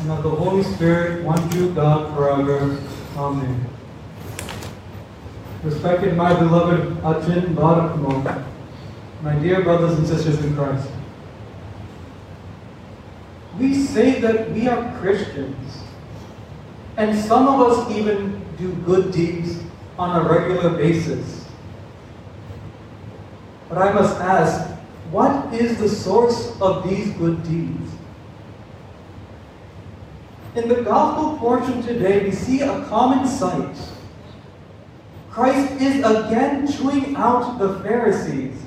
and of the Holy Spirit, one true God forever. Amen. Respected my beloved Achin Barakmo, my dear brothers and sisters in Christ. We say that we are Christians, and some of us even do good deeds on a regular basis. But I must ask, what is the source of these good deeds? In the gospel portion today, we see a common sight. Christ is again chewing out the Pharisees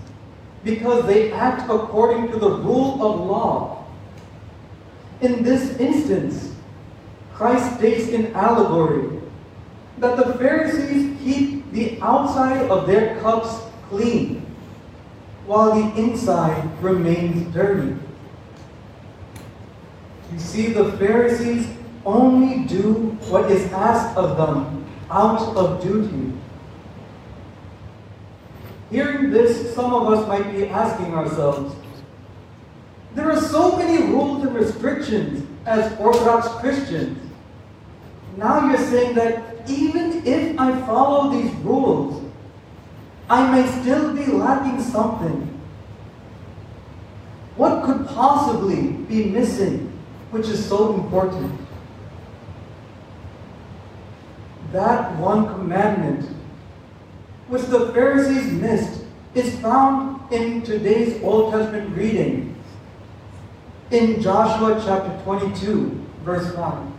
because they act according to the rule of law. In this instance, Christ states in allegory that the Pharisees keep the outside of their cups clean, while the inside remains dirty. You see, the Pharisees only do what is asked of them out of duty. Hearing this, some of us might be asking ourselves, there are so many rules and restrictions as Orthodox Christians. Now you're saying that even if I follow these rules, I may still be lacking something. What could possibly be missing, which is so important? That one commandment, which the Pharisees missed, is found in today's Old Testament reading in Joshua chapter 22, verse 1.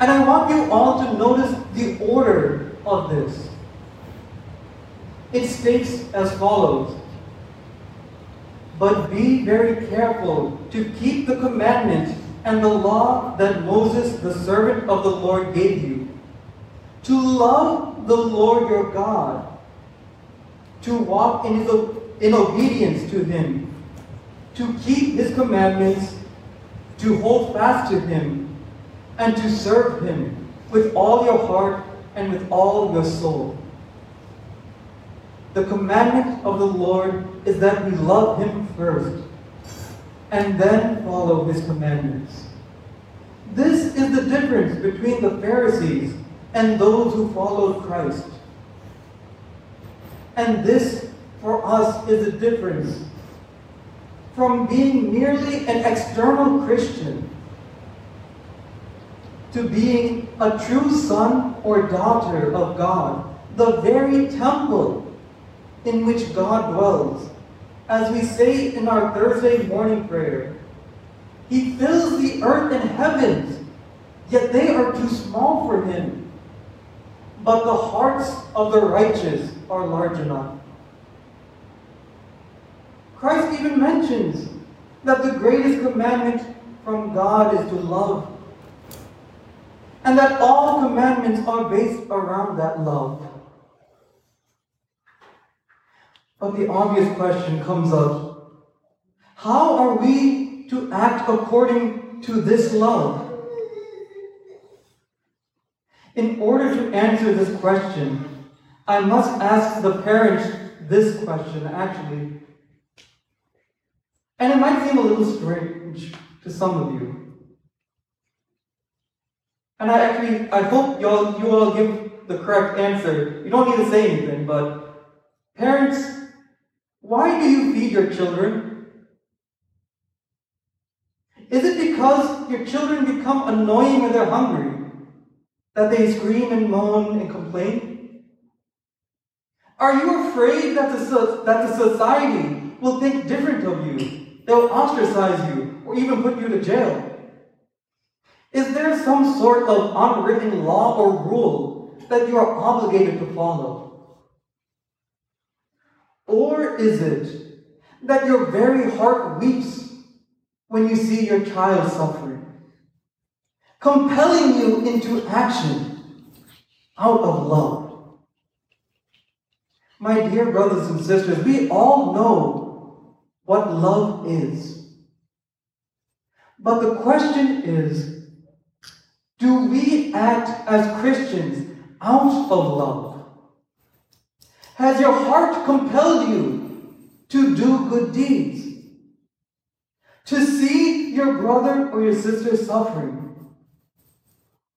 And I want you all to notice the order of this. It states as follows But be very careful to keep the commandment and the law that Moses, the servant of the Lord, gave you. To love the Lord your God, to walk in, his, in obedience to him, to keep his commandments, to hold fast to him, and to serve him with all your heart and with all your soul. The commandment of the Lord is that we love him first and then follow his commandments. This is the difference between the Pharisees and those who followed Christ. And this, for us, is the difference from being merely an external Christian to being a true son or daughter of God, the very temple in which God dwells. As we say in our Thursday morning prayer, He fills the earth and heavens, yet they are too small for Him. But the hearts of the righteous are large enough. Christ even mentions that the greatest commandment from God is to love. And that all commandments are based around that love. But the obvious question comes up how are we to act according to this love? In order to answer this question, I must ask the parents this question actually. And it might seem a little strange to some of you. And I actually, I hope you all, you all give the correct answer. You don't need to say anything, but parents, why do you feed your children? Is it because your children become annoying when they're hungry? That they scream and moan and complain? Are you afraid that the, that the society will think different of you? They'll ostracize you or even put you to jail. Is there some sort of unwritten law or rule that you are obligated to follow? Or is it that your very heart weeps when you see your child suffering, compelling you into action out of love? My dear brothers and sisters, we all know what love is. But the question is do we act as Christians out of love? Has your heart compelled you to do good deeds? To see your brother or your sister suffering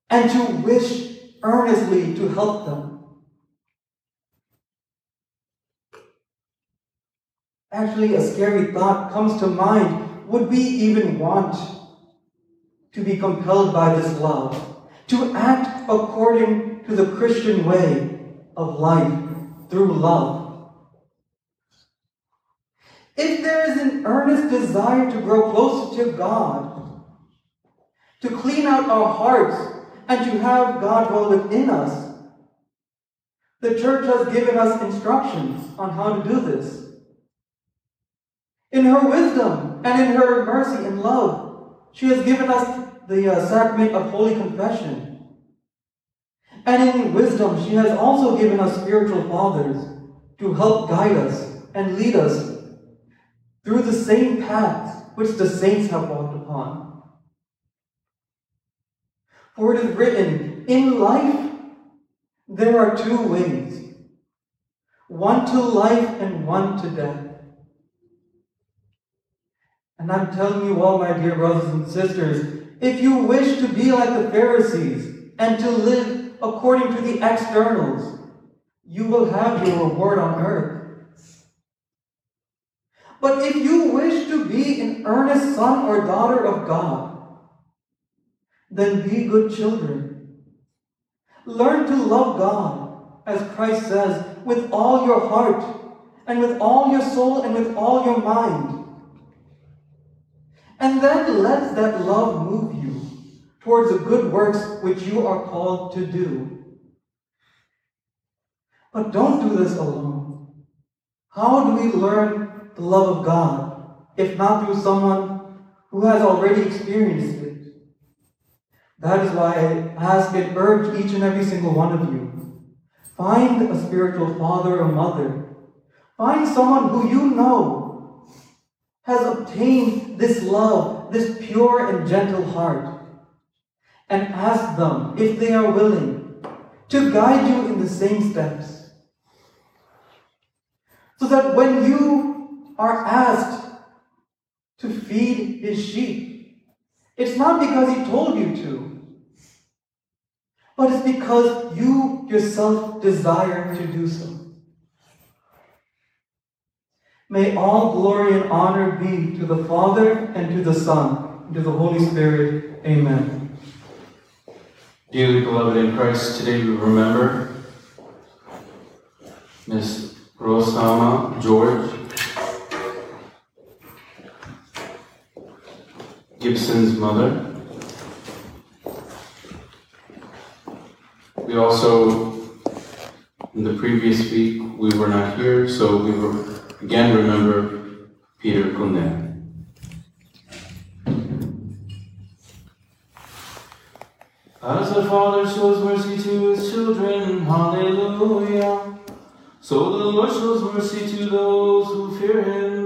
and to wish earnestly to help them. Actually, a scary thought comes to mind. Would we even want to be compelled by this love, to act according to the Christian way of life through love? If there is an earnest desire to grow closer to God, to clean out our hearts, and to have God dwell within us, the church has given us instructions on how to do this. In her wisdom and in her mercy and love, she has given us the uh, sacrament of Holy Confession. And in wisdom, she has also given us spiritual fathers to help guide us and lead us through the same paths which the saints have walked upon. For it is written, in life there are two ways, one to life and one to death. And I'm telling you all, my dear brothers and sisters, if you wish to be like the Pharisees and to live according to the externals, you will have your reward on earth. But if you wish to be an earnest son or daughter of God, then be good children. Learn to love God, as Christ says, with all your heart, and with all your soul, and with all your mind. And then let that love move you towards the good works which you are called to do. But don't do this alone. How do we learn the love of God if not through someone who has already experienced it? That is why I ask and urge each and every single one of you. Find a spiritual father or mother. Find someone who you know has obtained this love, this pure and gentle heart, and ask them if they are willing to guide you in the same steps. So that when you are asked to feed his sheep, it's not because he told you to, but it's because you yourself desire to do so. May all glory and honor be to the Father, and to the Son, and to the Holy Spirit. Amen. Dearly beloved in Christ, today we remember Miss Rosama George Gibson's mother. We also, in the previous week, we were not here, so we Again, remember Peter Kunde. The Father shows mercy to his children, hallelujah. So the Lord shows mercy to those who fear him.